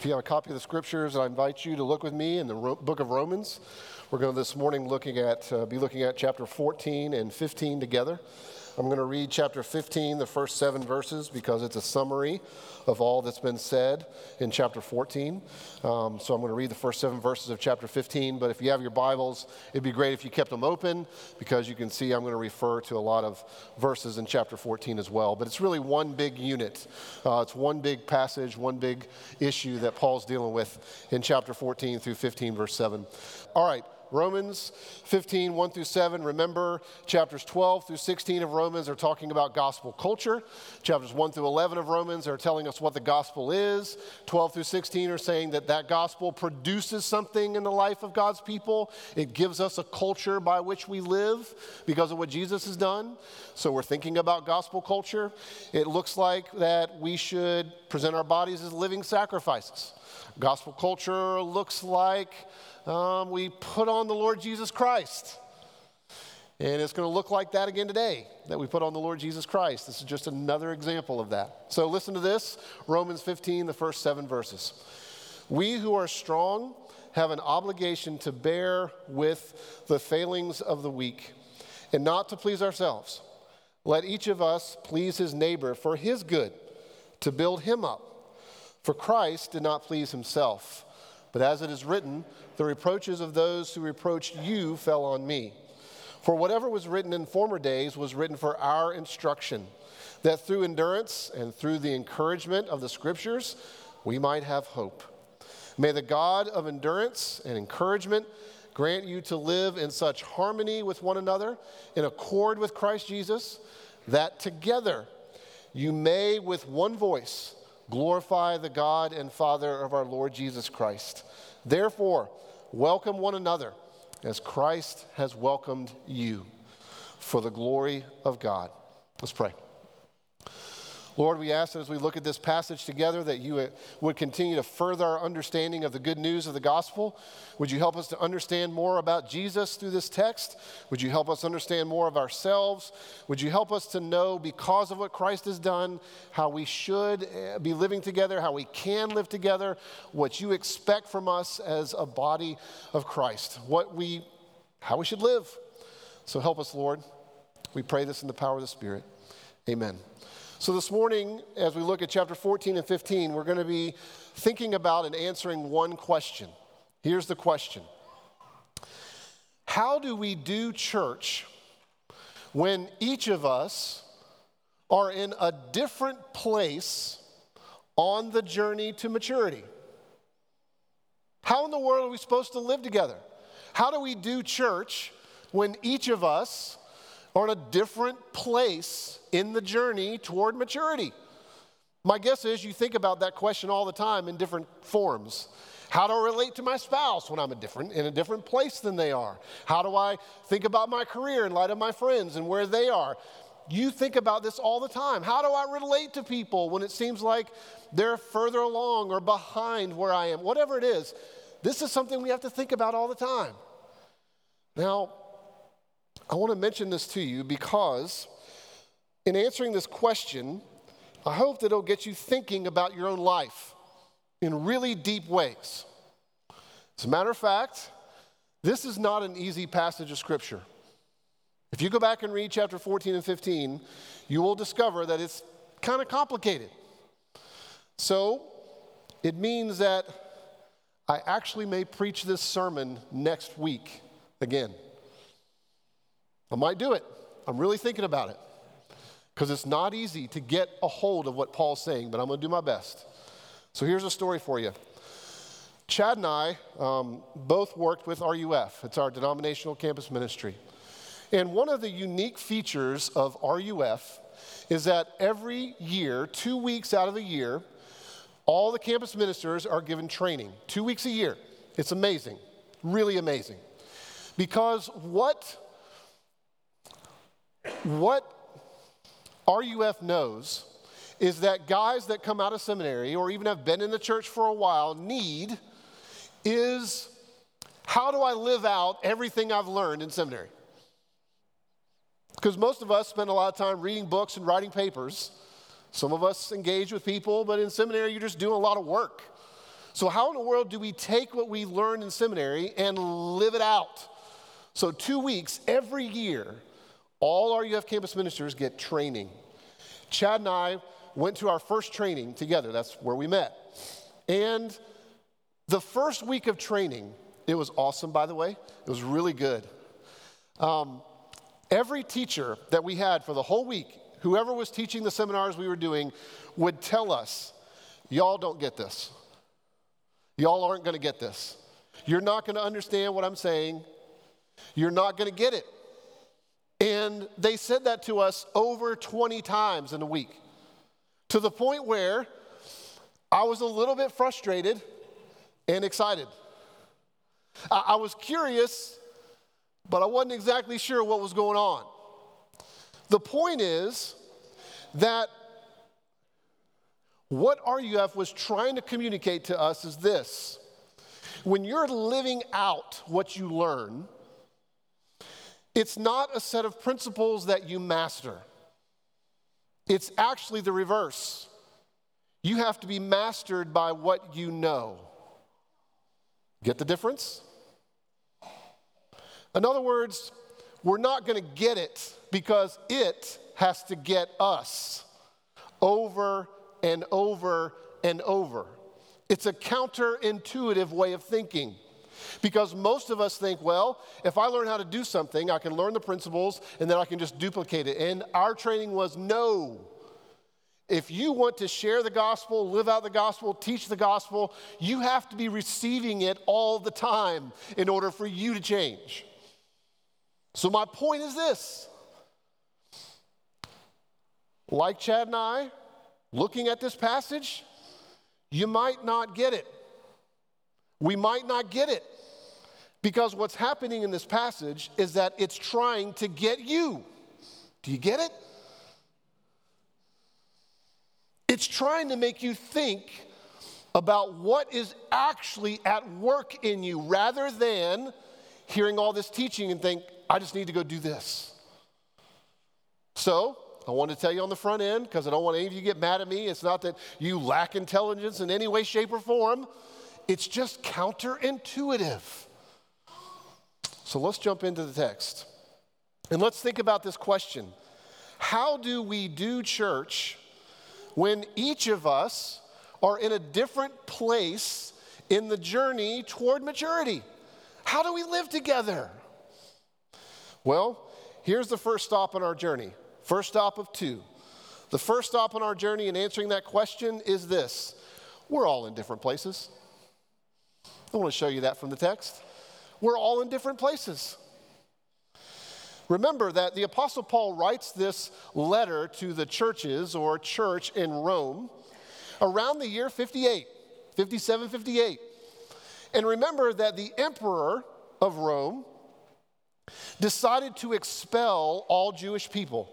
If you have a copy of the scriptures, I invite you to look with me in the ro- book of Romans. We're going to this morning looking at, uh, be looking at chapter 14 and 15 together. I'm going to read chapter 15, the first seven verses, because it's a summary of all that's been said in chapter 14. Um, so I'm going to read the first seven verses of chapter 15. But if you have your Bibles, it'd be great if you kept them open, because you can see I'm going to refer to a lot of verses in chapter 14 as well. But it's really one big unit, uh, it's one big passage, one big issue that Paul's dealing with in chapter 14 through 15, verse 7. All right. Romans 15, 1 through 7. Remember, chapters 12 through 16 of Romans are talking about gospel culture. Chapters 1 through 11 of Romans are telling us what the gospel is. 12 through 16 are saying that that gospel produces something in the life of God's people. It gives us a culture by which we live because of what Jesus has done. So we're thinking about gospel culture. It looks like that we should present our bodies as living sacrifices. Gospel culture looks like um, we put on the Lord Jesus Christ. And it's going to look like that again today, that we put on the Lord Jesus Christ. This is just another example of that. So listen to this Romans 15, the first seven verses. We who are strong have an obligation to bear with the failings of the weak and not to please ourselves. Let each of us please his neighbor for his good, to build him up. For Christ did not please himself, but as it is written, the reproaches of those who reproached you fell on me. For whatever was written in former days was written for our instruction, that through endurance and through the encouragement of the scriptures, we might have hope. May the God of endurance and encouragement grant you to live in such harmony with one another, in accord with Christ Jesus, that together you may with one voice glorify the God and Father of our Lord Jesus Christ. Therefore, welcome one another as Christ has welcomed you for the glory of God. Let's pray. Lord, we ask that as we look at this passage together, that you would continue to further our understanding of the good news of the gospel. Would you help us to understand more about Jesus through this text? Would you help us understand more of ourselves? Would you help us to know, because of what Christ has done, how we should eh, be living together, how we can live together, what you expect from us as a body of Christ, what we, how we should live? So help us, Lord. We pray this in the power of the Spirit. Amen. So, this morning, as we look at chapter 14 and 15, we're going to be thinking about and answering one question. Here's the question How do we do church when each of us are in a different place on the journey to maturity? How in the world are we supposed to live together? How do we do church when each of us are in a different place in the journey toward maturity? My guess is you think about that question all the time in different forms. How do I relate to my spouse when I'm a different, in a different place than they are? How do I think about my career in light of my friends and where they are? You think about this all the time. How do I relate to people when it seems like they're further along or behind where I am? Whatever it is, this is something we have to think about all the time. Now, I want to mention this to you because in answering this question, I hope that it'll get you thinking about your own life in really deep ways. As a matter of fact, this is not an easy passage of Scripture. If you go back and read chapter 14 and 15, you will discover that it's kind of complicated. So, it means that I actually may preach this sermon next week again. I might do it. I'm really thinking about it because it's not easy to get a hold of what Paul's saying, but I'm going to do my best. So here's a story for you. Chad and I um, both worked with RUF, it's our denominational campus ministry. And one of the unique features of RUF is that every year, two weeks out of the year, all the campus ministers are given training, two weeks a year. It's amazing, really amazing. Because what what RUF knows is that guys that come out of seminary or even have been in the church for a while need is how do I live out everything I've learned in seminary? Because most of us spend a lot of time reading books and writing papers. Some of us engage with people, but in seminary, you're just doing a lot of work. So, how in the world do we take what we learned in seminary and live it out? So, two weeks every year, all RUF campus ministers get training. Chad and I went to our first training together. That's where we met. And the first week of training, it was awesome, by the way. It was really good. Um, every teacher that we had for the whole week, whoever was teaching the seminars we were doing, would tell us, Y'all don't get this. Y'all aren't going to get this. You're not going to understand what I'm saying. You're not going to get it. And they said that to us over 20 times in a week to the point where I was a little bit frustrated and excited. I, I was curious, but I wasn't exactly sure what was going on. The point is that what RUF was trying to communicate to us is this when you're living out what you learn, it's not a set of principles that you master. It's actually the reverse. You have to be mastered by what you know. Get the difference? In other words, we're not going to get it because it has to get us over and over and over. It's a counterintuitive way of thinking. Because most of us think, well, if I learn how to do something, I can learn the principles and then I can just duplicate it. And our training was no. If you want to share the gospel, live out the gospel, teach the gospel, you have to be receiving it all the time in order for you to change. So, my point is this like Chad and I, looking at this passage, you might not get it. We might not get it. Because what's happening in this passage is that it's trying to get you. Do you get it? It's trying to make you think about what is actually at work in you rather than hearing all this teaching and think, I just need to go do this. So, I want to tell you on the front end because I don't want any of you to get mad at me. It's not that you lack intelligence in any way, shape, or form, it's just counterintuitive. So let's jump into the text. And let's think about this question How do we do church when each of us are in a different place in the journey toward maturity? How do we live together? Well, here's the first stop on our journey. First stop of two. The first stop on our journey in answering that question is this we're all in different places. I want to show you that from the text. We're all in different places. Remember that the Apostle Paul writes this letter to the churches or church in Rome around the year 58, 57, 58. And remember that the emperor of Rome decided to expel all Jewish people.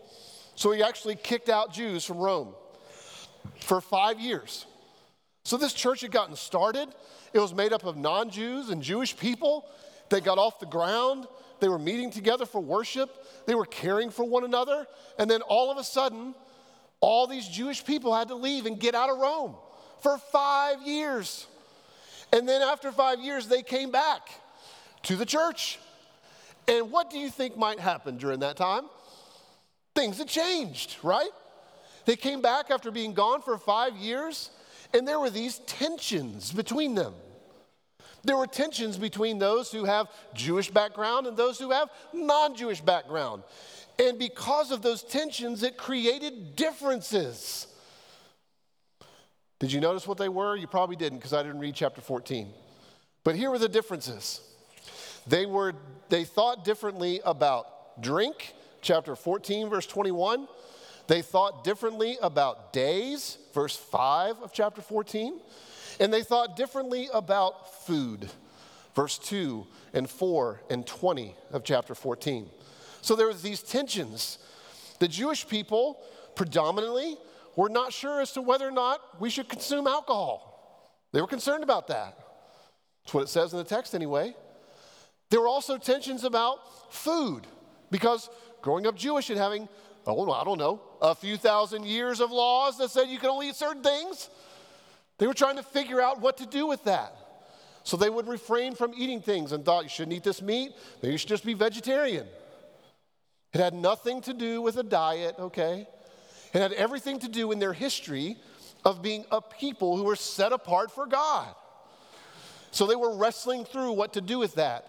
So he actually kicked out Jews from Rome for five years. So this church had gotten started. It was made up of non Jews and Jewish people. They got off the ground. They were meeting together for worship. They were caring for one another. And then all of a sudden, all these Jewish people had to leave and get out of Rome for five years. And then after five years, they came back to the church. And what do you think might happen during that time? Things had changed, right? They came back after being gone for five years, and there were these tensions between them. There were tensions between those who have Jewish background and those who have non Jewish background. And because of those tensions, it created differences. Did you notice what they were? You probably didn't because I didn't read chapter 14. But here were the differences. They were they thought differently about drink, chapter 14 verse 21. They thought differently about days, verse 5 of chapter 14. And they thought differently about food, verse 2 and 4 and 20 of chapter 14. So there was these tensions. The Jewish people predominantly were not sure as to whether or not we should consume alcohol. They were concerned about that. That's what it says in the text anyway. There were also tensions about food because growing up Jewish and having, oh, I don't know, a few thousand years of laws that said you can only eat certain things, They were trying to figure out what to do with that. So they would refrain from eating things and thought, you shouldn't eat this meat, maybe you should just be vegetarian. It had nothing to do with a diet, okay? It had everything to do in their history of being a people who were set apart for God. So they were wrestling through what to do with that.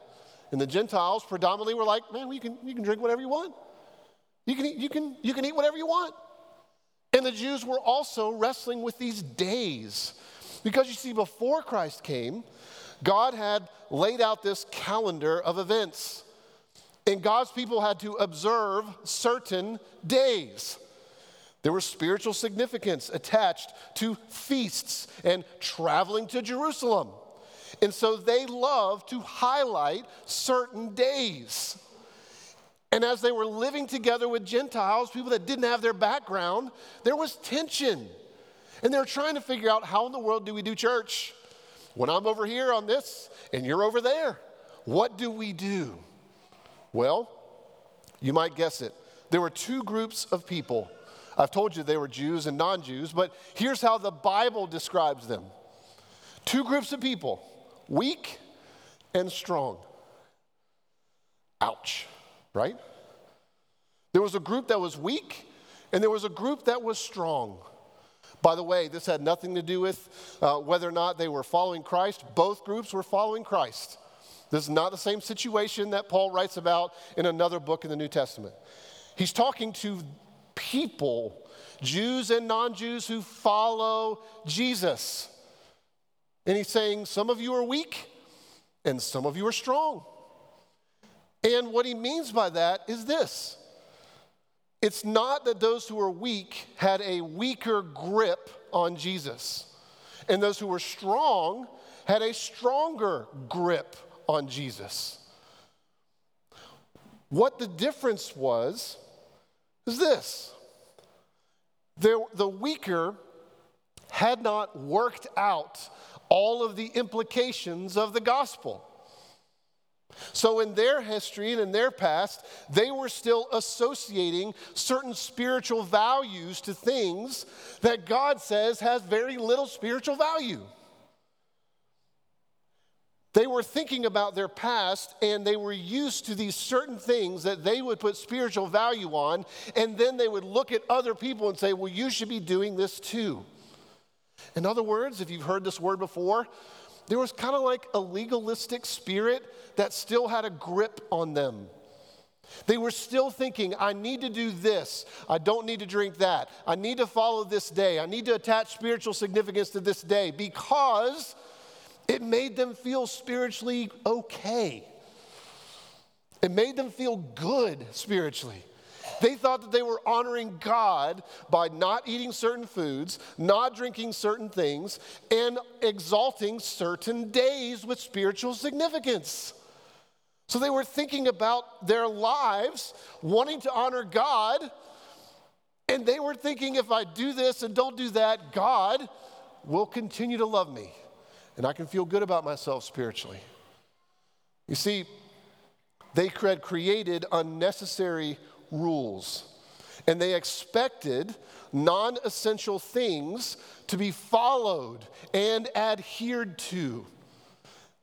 And the Gentiles predominantly were like, man, you can, you can drink whatever you want. You can, eat, you, can, you can eat whatever you want. And the Jews were also wrestling with these days. Because you see, before Christ came, God had laid out this calendar of events. And God's people had to observe certain days. There was spiritual significance attached to feasts and traveling to Jerusalem. And so they loved to highlight certain days. And as they were living together with Gentiles, people that didn't have their background, there was tension. And they were trying to figure out how in the world do we do church? When I'm over here on this and you're over there, what do we do? Well, you might guess it. There were two groups of people. I've told you they were Jews and non Jews, but here's how the Bible describes them two groups of people weak and strong. Ouch, right? There was a group that was weak, and there was a group that was strong. By the way, this had nothing to do with uh, whether or not they were following Christ. Both groups were following Christ. This is not the same situation that Paul writes about in another book in the New Testament. He's talking to people, Jews and non Jews, who follow Jesus. And he's saying, Some of you are weak and some of you are strong. And what he means by that is this it's not that those who are weak had a weaker grip on Jesus, and those who were strong had a stronger grip on Jesus. What the difference was is this there, the weaker had not worked out all of the implications of the gospel. So, in their history and in their past, they were still associating certain spiritual values to things that God says has very little spiritual value. They were thinking about their past and they were used to these certain things that they would put spiritual value on, and then they would look at other people and say, Well, you should be doing this too. In other words, if you've heard this word before, there was kind of like a legalistic spirit that still had a grip on them. They were still thinking, I need to do this. I don't need to drink that. I need to follow this day. I need to attach spiritual significance to this day because it made them feel spiritually okay. It made them feel good spiritually. They thought that they were honoring God by not eating certain foods, not drinking certain things, and exalting certain days with spiritual significance. So they were thinking about their lives, wanting to honor God, and they were thinking if I do this and don't do that, God will continue to love me, and I can feel good about myself spiritually. You see, they had created unnecessary rules. And they expected non essential things to be followed and adhered to.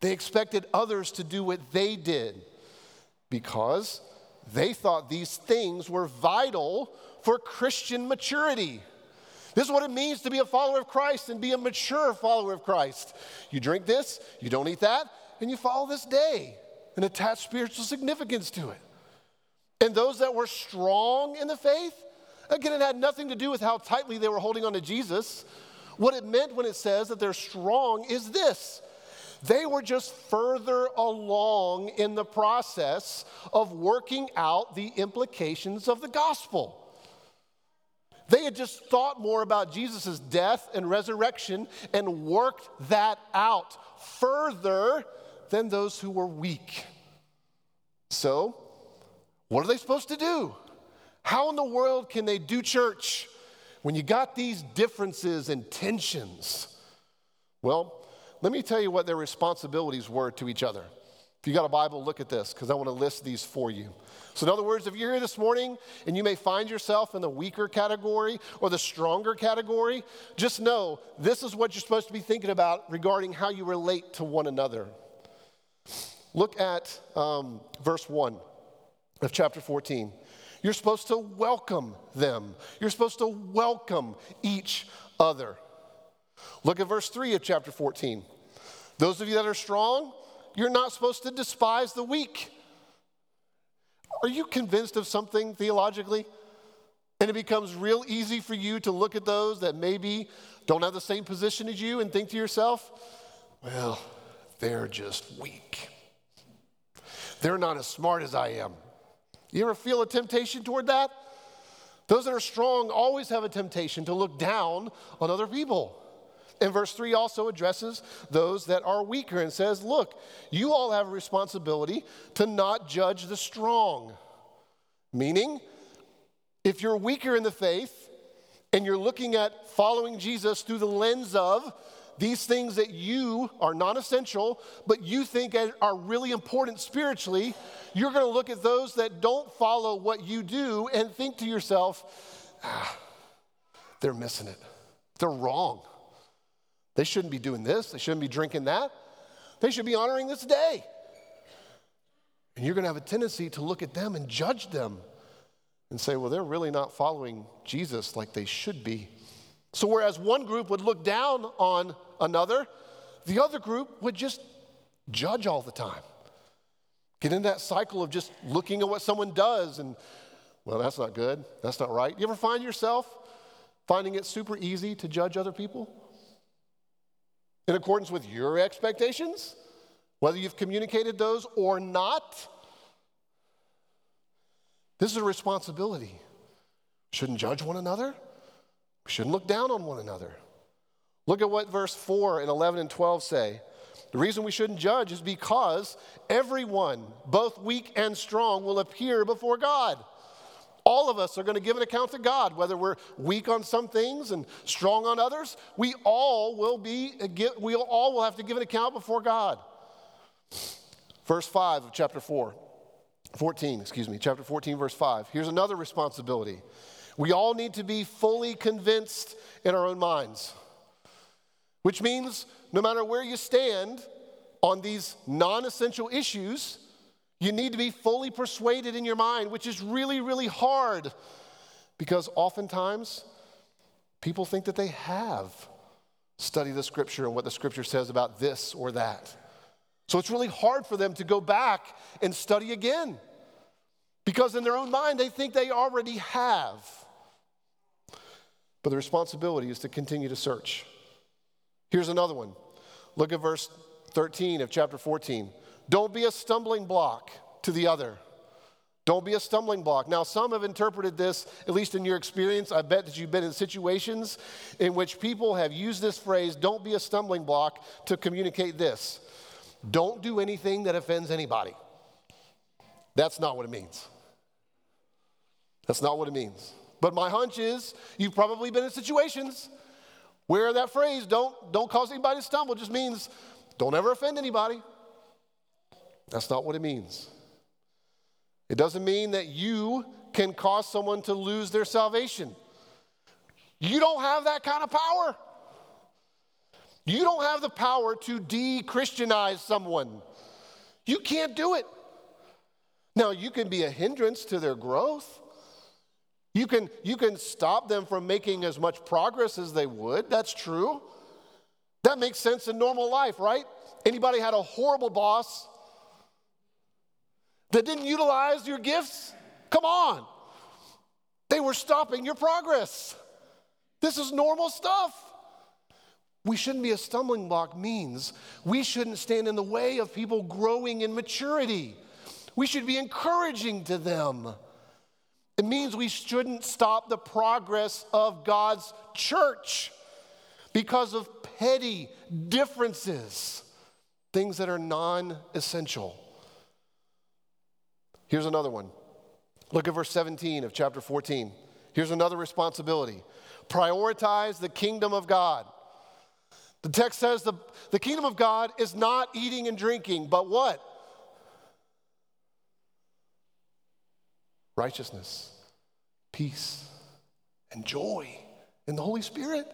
They expected others to do what they did because they thought these things were vital for Christian maturity. This is what it means to be a follower of Christ and be a mature follower of Christ. You drink this, you don't eat that, and you follow this day and attach spiritual significance to it. And those that were strong in the faith, again, it had nothing to do with how tightly they were holding on to Jesus. What it meant when it says that they're strong is this they were just further along in the process of working out the implications of the gospel. They had just thought more about Jesus' death and resurrection and worked that out further than those who were weak. So, what are they supposed to do? How in the world can they do church when you got these differences and tensions? Well, let me tell you what their responsibilities were to each other. If you got a Bible, look at this because I want to list these for you. So, in other words, if you're here this morning and you may find yourself in the weaker category or the stronger category, just know this is what you're supposed to be thinking about regarding how you relate to one another. Look at um, verse 1 of chapter 14. You're supposed to welcome them, you're supposed to welcome each other. Look at verse 3 of chapter 14. Those of you that are strong, you're not supposed to despise the weak. Are you convinced of something theologically? And it becomes real easy for you to look at those that maybe don't have the same position as you and think to yourself, well, they're just weak. They're not as smart as I am. You ever feel a temptation toward that? Those that are strong always have a temptation to look down on other people. And verse 3 also addresses those that are weaker and says, Look, you all have a responsibility to not judge the strong. Meaning, if you're weaker in the faith and you're looking at following Jesus through the lens of these things that you are non essential, but you think are really important spiritually, you're going to look at those that don't follow what you do and think to yourself, ah, they're missing it. They're wrong. They shouldn't be doing this. They shouldn't be drinking that. They should be honoring this day. And you're going to have a tendency to look at them and judge them and say, well, they're really not following Jesus like they should be. So, whereas one group would look down on another, the other group would just judge all the time. Get in that cycle of just looking at what someone does and, well, that's not good. That's not right. You ever find yourself finding it super easy to judge other people? in accordance with your expectations, whether you've communicated those or not. This is a responsibility. We Shouldn't judge one another. We shouldn't look down on one another. Look at what verse 4 and 11 and 12 say. The reason we shouldn't judge is because everyone, both weak and strong, will appear before God. All of us are going to give an account to God, whether we're weak on some things and strong on others. We all will be, uh, we all will have to give an account before God. Verse 5 of chapter 4, 14, excuse me, chapter 14, verse 5. Here's another responsibility. We all need to be fully convinced in our own minds, which means no matter where you stand on these non essential issues, you need to be fully persuaded in your mind, which is really, really hard because oftentimes people think that they have studied the scripture and what the scripture says about this or that. So it's really hard for them to go back and study again because in their own mind they think they already have. But the responsibility is to continue to search. Here's another one. Look at verse 13 of chapter 14. Don't be a stumbling block to the other. Don't be a stumbling block. Now, some have interpreted this, at least in your experience. I bet that you've been in situations in which people have used this phrase, don't be a stumbling block, to communicate this don't do anything that offends anybody. That's not what it means. That's not what it means. But my hunch is you've probably been in situations where that phrase, don't, don't cause anybody to stumble, just means don't ever offend anybody. That's not what it means. It doesn't mean that you can cause someone to lose their salvation. You don't have that kind of power. You don't have the power to de Christianize someone. You can't do it. Now, you can be a hindrance to their growth. You can, you can stop them from making as much progress as they would. That's true. That makes sense in normal life, right? Anybody had a horrible boss that didn't utilize your gifts? Come on. They were stopping your progress. This is normal stuff. We shouldn't be a stumbling block, means we shouldn't stand in the way of people growing in maturity. We should be encouraging to them. It means we shouldn't stop the progress of God's church because of petty differences, things that are non essential. Here's another one. Look at verse 17 of chapter 14. Here's another responsibility prioritize the kingdom of God. The text says the, the kingdom of God is not eating and drinking, but what? Righteousness, peace, and joy in the Holy Spirit.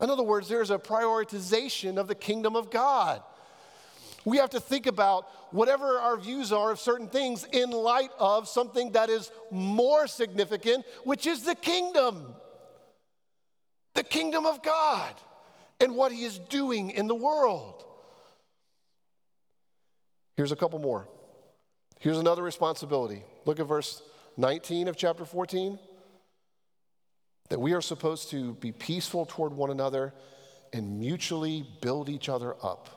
In other words, there's a prioritization of the kingdom of God. We have to think about whatever our views are of certain things in light of something that is more significant, which is the kingdom. The kingdom of God and what he is doing in the world. Here's a couple more. Here's another responsibility. Look at verse 19 of chapter 14. That we are supposed to be peaceful toward one another and mutually build each other up.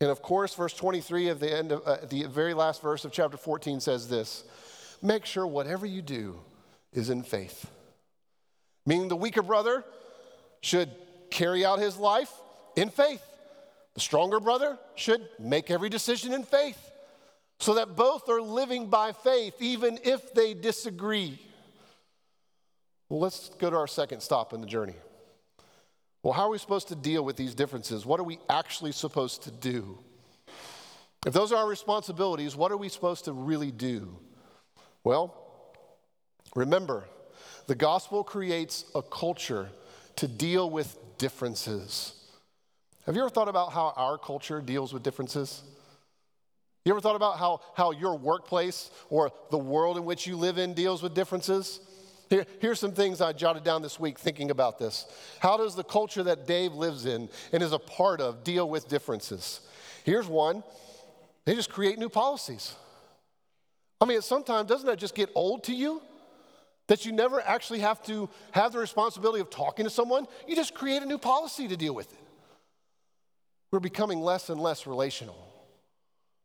And of course, verse 23 of the end of uh, the very last verse of chapter 14 says this Make sure whatever you do is in faith. Meaning the weaker brother should carry out his life in faith. The stronger brother should make every decision in faith so that both are living by faith, even if they disagree. Well, let's go to our second stop in the journey. Well, how are we supposed to deal with these differences? What are we actually supposed to do? If those are our responsibilities, what are we supposed to really do? Well, remember, the gospel creates a culture to deal with differences. Have you ever thought about how our culture deals with differences? You ever thought about how, how your workplace or the world in which you live in deals with differences? Here, here's some things I jotted down this week thinking about this. How does the culture that Dave lives in and is a part of deal with differences? Here's one they just create new policies. I mean, sometimes doesn't that just get old to you? That you never actually have to have the responsibility of talking to someone, you just create a new policy to deal with it. We're becoming less and less relational.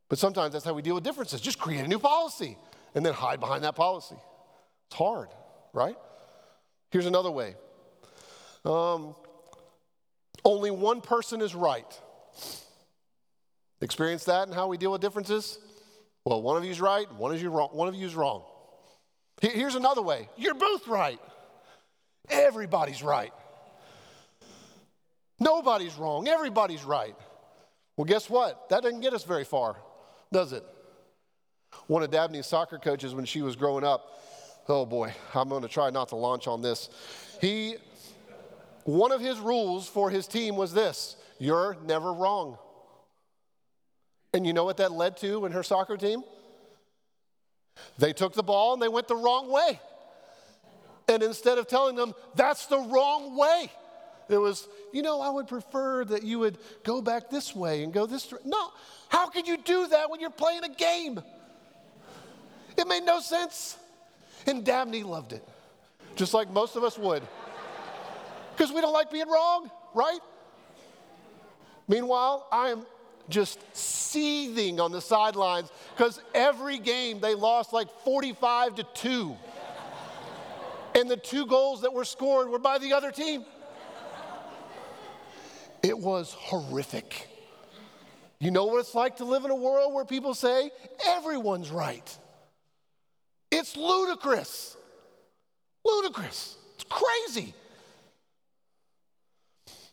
But sometimes that's how we deal with differences. Just create a new policy and then hide behind that policy. It's hard, right? Here's another way um, only one person is right. Experience that and how we deal with differences? Well, one of you's right, one of you wrong, one of you's wrong. Here's another way. You're both right. Everybody's right. Nobody's wrong. Everybody's right. Well, guess what? That doesn't get us very far, does it? One of Dabney's soccer coaches when she was growing up, oh boy, I'm going to try not to launch on this. He, one of his rules for his team was this you're never wrong. And you know what that led to in her soccer team? They took the ball and they went the wrong way. And instead of telling them, that's the wrong way, it was, you know, I would prefer that you would go back this way and go this. No, how could you do that when you're playing a game? It made no sense. And Dabney loved it, just like most of us would, because we don't like being wrong, right? Meanwhile, I am just seething on the sidelines because every game they lost like 45 to 2. And the two goals that were scored were by the other team. It was horrific. You know what it's like to live in a world where people say everyone's right? It's ludicrous. Ludicrous. It's crazy.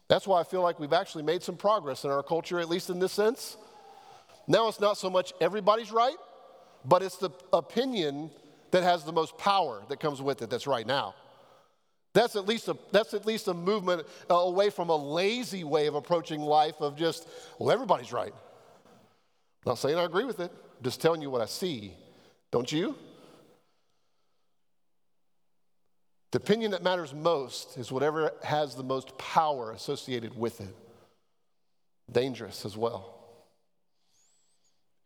That's why I feel like we've actually made some progress in our culture, at least in this sense. Now it's not so much everybody's right, but it's the opinion that has the most power that comes with it that's right now. That's at least a, that's at least a movement uh, away from a lazy way of approaching life of just, well, everybody's right. I'm not saying I agree with it, I'm just telling you what I see. Don't you? The opinion that matters most is whatever has the most power associated with it. Dangerous as well.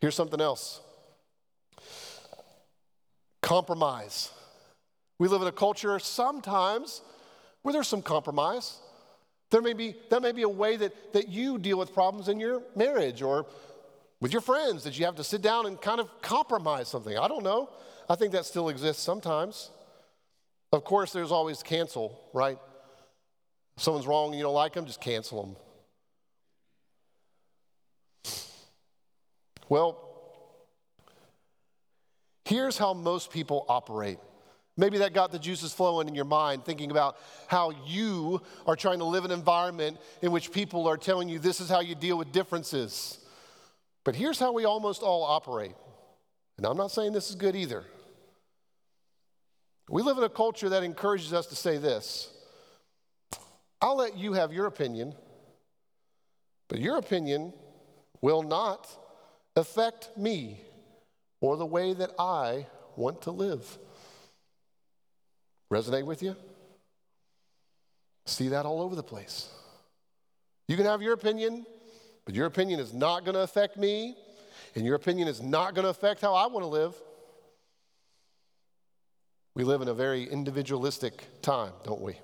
Here's something else compromise. We live in a culture sometimes where there's some compromise. There may be, that may be a way that, that you deal with problems in your marriage or with your friends that you have to sit down and kind of compromise something. I don't know. I think that still exists sometimes. Of course, there's always cancel, right? If someone's wrong and you don't like them, just cancel them. Well, here's how most people operate. Maybe that got the juices flowing in your mind, thinking about how you are trying to live an environment in which people are telling you this is how you deal with differences. But here's how we almost all operate. And I'm not saying this is good either. We live in a culture that encourages us to say this I'll let you have your opinion, but your opinion will not affect me or the way that I want to live. Resonate with you? See that all over the place. You can have your opinion, but your opinion is not going to affect me, and your opinion is not going to affect how I want to live. We live in a very individualistic time, don't we?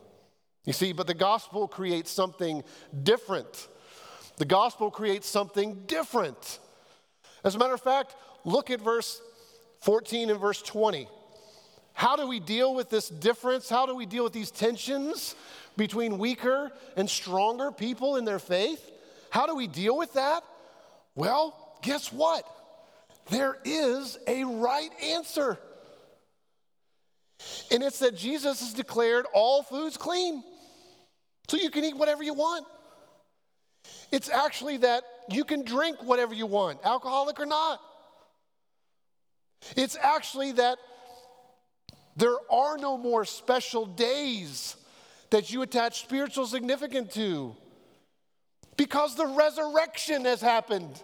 You see, but the gospel creates something different. The gospel creates something different. As a matter of fact, look at verse 14 and verse 20. How do we deal with this difference? How do we deal with these tensions between weaker and stronger people in their faith? How do we deal with that? Well, guess what? There is a right answer. And it's that Jesus has declared all foods clean. So you can eat whatever you want. It's actually that you can drink whatever you want, alcoholic or not. It's actually that there are no more special days that you attach spiritual significance to because the resurrection has happened.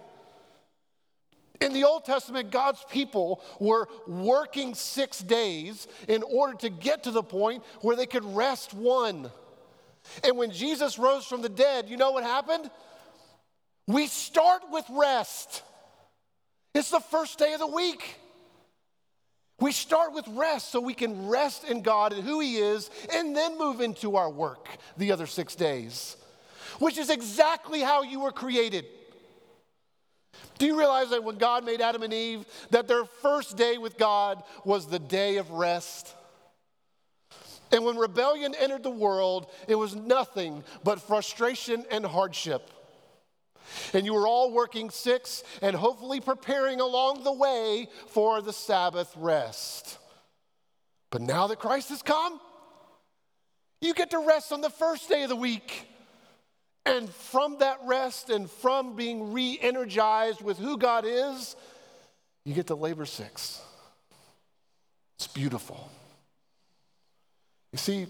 In the Old Testament, God's people were working six days in order to get to the point where they could rest one. And when Jesus rose from the dead, you know what happened? We start with rest. It's the first day of the week. We start with rest so we can rest in God and who He is and then move into our work the other six days, which is exactly how you were created. Do you realize that when God made Adam and Eve, that their first day with God was the day of rest? And when rebellion entered the world, it was nothing but frustration and hardship. And you were all working six and hopefully preparing along the way for the Sabbath rest. But now that Christ has come, you get to rest on the first day of the week. And from that rest and from being re energized with who God is, you get to labor six. It's beautiful. You see,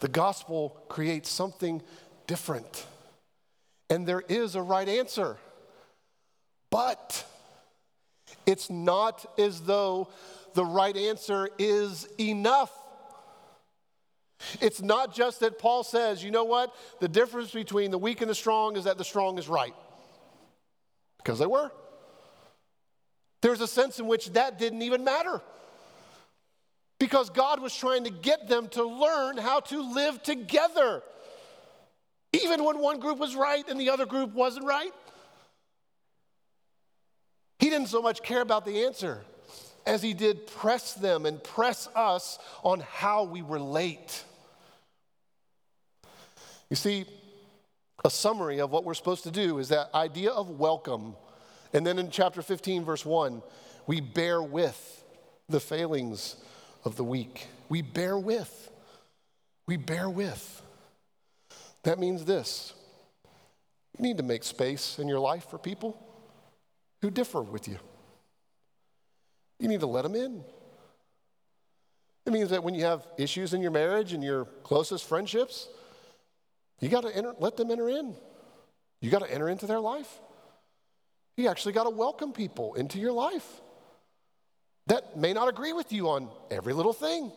the gospel creates something different. And there is a right answer. But it's not as though the right answer is enough. It's not just that Paul says, you know what? The difference between the weak and the strong is that the strong is right. Because they were. There's a sense in which that didn't even matter. Because God was trying to get them to learn how to live together even when one group was right and the other group wasn't right. He didn't so much care about the answer as he did press them and press us on how we relate. You see, a summary of what we're supposed to do is that idea of welcome. And then in chapter 15, verse 1, we bear with the failings of the weak. We bear with. We bear with. That means this you need to make space in your life for people who differ with you. You need to let them in. It means that when you have issues in your marriage and your closest friendships, you got to let them enter in. You got to enter into their life. You actually got to welcome people into your life that may not agree with you on every little thing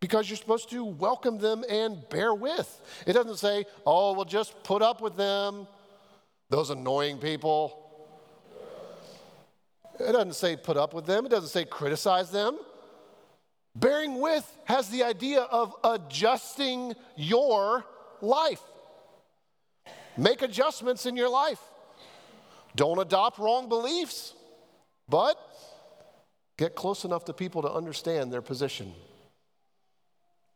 because you're supposed to welcome them and bear with. It doesn't say, oh, we'll just put up with them, those annoying people. It doesn't say put up with them, it doesn't say criticize them. Bearing with has the idea of adjusting your life. Make adjustments in your life. Don't adopt wrong beliefs, but get close enough to people to understand their position.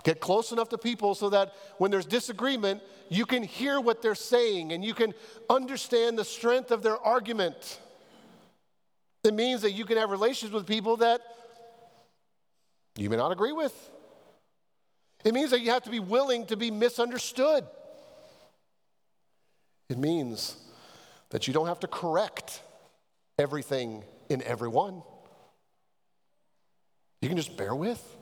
Get close enough to people so that when there's disagreement, you can hear what they're saying and you can understand the strength of their argument. It means that you can have relations with people that you may not agree with. It means that you have to be willing to be misunderstood. It means that you don't have to correct everything in everyone. you can just bear with.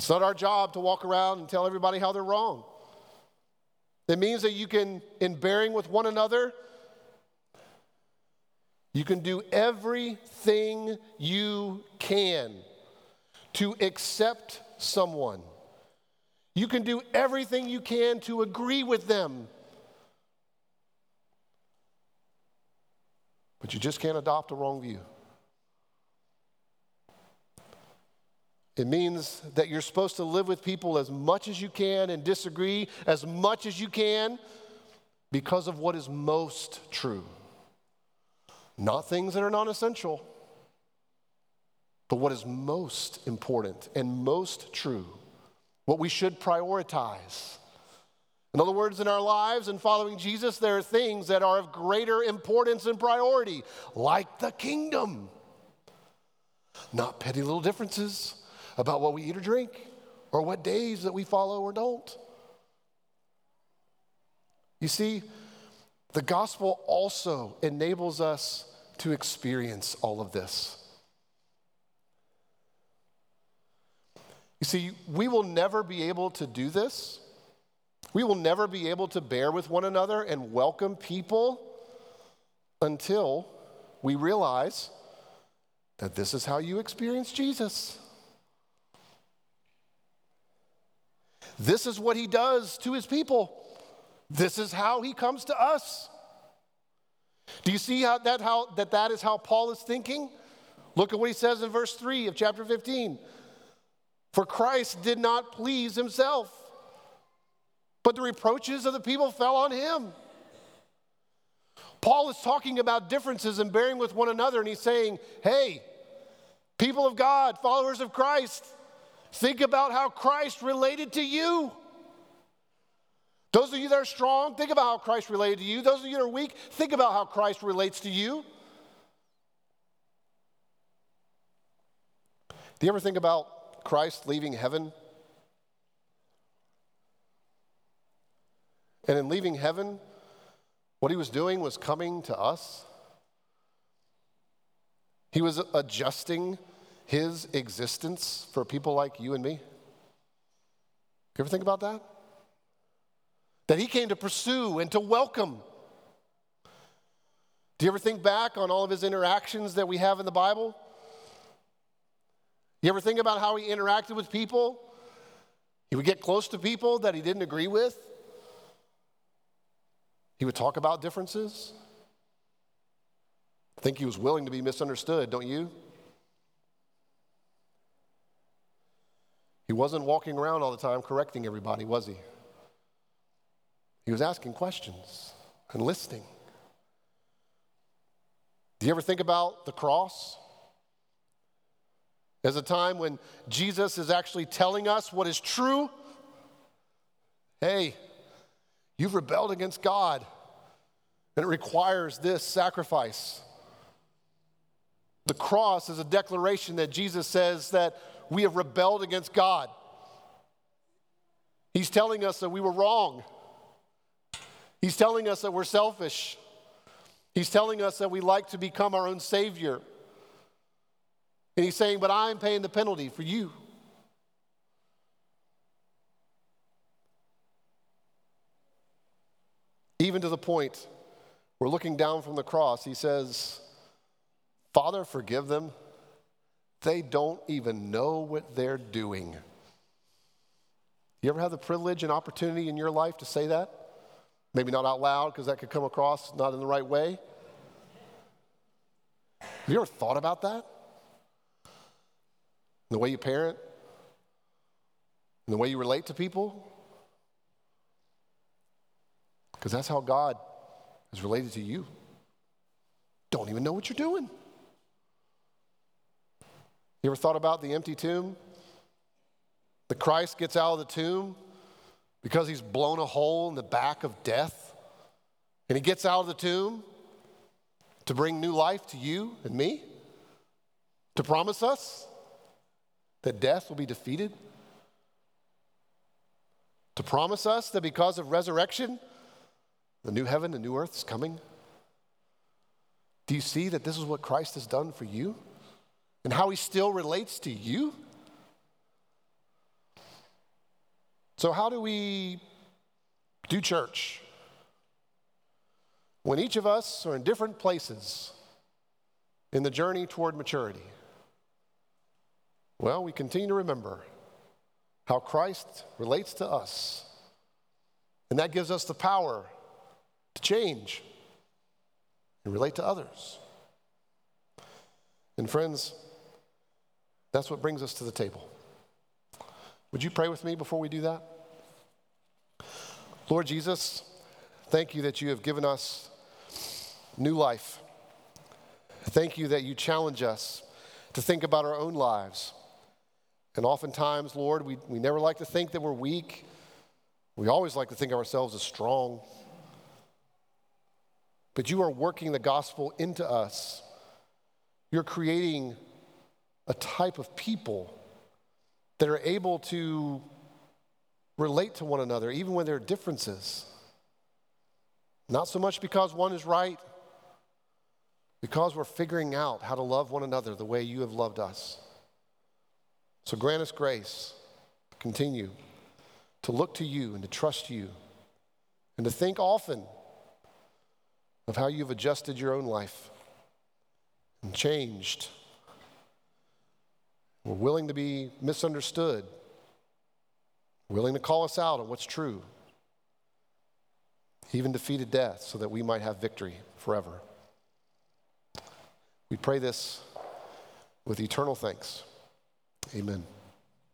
It's not our job to walk around and tell everybody how they're wrong. It means that you can, in bearing with one another, you can do everything you can to accept someone. You can do everything you can to agree with them. But you just can't adopt a wrong view. It means that you're supposed to live with people as much as you can and disagree as much as you can because of what is most true. Not things that are non essential, but what is most important and most true, what we should prioritize. In other words, in our lives and following Jesus, there are things that are of greater importance and priority, like the kingdom, not petty little differences about what we eat or drink or what days that we follow or don't. You see, the gospel also enables us to experience all of this. You see, we will never be able to do this. We will never be able to bear with one another and welcome people until we realize that this is how you experience Jesus. This is what he does to his people. This is how he comes to us. Do you see how that, how, that that is how Paul is thinking? Look at what he says in verse 3 of chapter 15. For Christ did not please himself, but the reproaches of the people fell on him. Paul is talking about differences and bearing with one another, and he's saying, Hey, people of God, followers of Christ, Think about how Christ related to you. Those of you that are strong, think about how Christ related to you. Those of you that are weak, think about how Christ relates to you. Do you ever think about Christ leaving heaven? And in leaving heaven, what he was doing was coming to us. He was adjusting his existence for people like you and me? You ever think about that? That he came to pursue and to welcome. Do you ever think back on all of his interactions that we have in the Bible? You ever think about how he interacted with people? He would get close to people that he didn't agree with. He would talk about differences. I think he was willing to be misunderstood, don't you? He wasn't walking around all the time correcting everybody, was he? He was asking questions and listening. Do you ever think about the cross? As a time when Jesus is actually telling us what is true. Hey, you've rebelled against God, and it requires this sacrifice. The cross is a declaration that Jesus says that we have rebelled against God. He's telling us that we were wrong. He's telling us that we're selfish. He's telling us that we like to become our own Savior. And He's saying, But I'm paying the penalty for you. Even to the point we're looking down from the cross, He says, Father, forgive them they don't even know what they're doing. You ever have the privilege and opportunity in your life to say that? Maybe not out loud because that could come across not in the right way. Have you ever thought about that? The way you parent, the way you relate to people? Because that's how God is related to you. Don't even know what you're doing. You ever thought about the empty tomb? The Christ gets out of the tomb because he's blown a hole in the back of death. And he gets out of the tomb to bring new life to you and me, to promise us that death will be defeated, to promise us that because of resurrection, the new heaven, the new earth is coming. Do you see that this is what Christ has done for you? And how he still relates to you? So, how do we do church? When each of us are in different places in the journey toward maturity, well, we continue to remember how Christ relates to us. And that gives us the power to change and relate to others. And friends, that's what brings us to the table. Would you pray with me before we do that? Lord Jesus, thank you that you have given us new life. Thank you that you challenge us to think about our own lives. And oftentimes, Lord, we, we never like to think that we're weak. We always like to think of ourselves as strong. But you are working the gospel into us. You're creating a type of people that are able to relate to one another, even when there are differences. Not so much because one is right, because we're figuring out how to love one another the way you have loved us. So grant us grace continue to look to you and to trust you and to think often of how you've adjusted your own life and changed. We're willing to be misunderstood, willing to call us out on what's true, even defeated death so that we might have victory forever. We pray this with eternal thanks. Amen.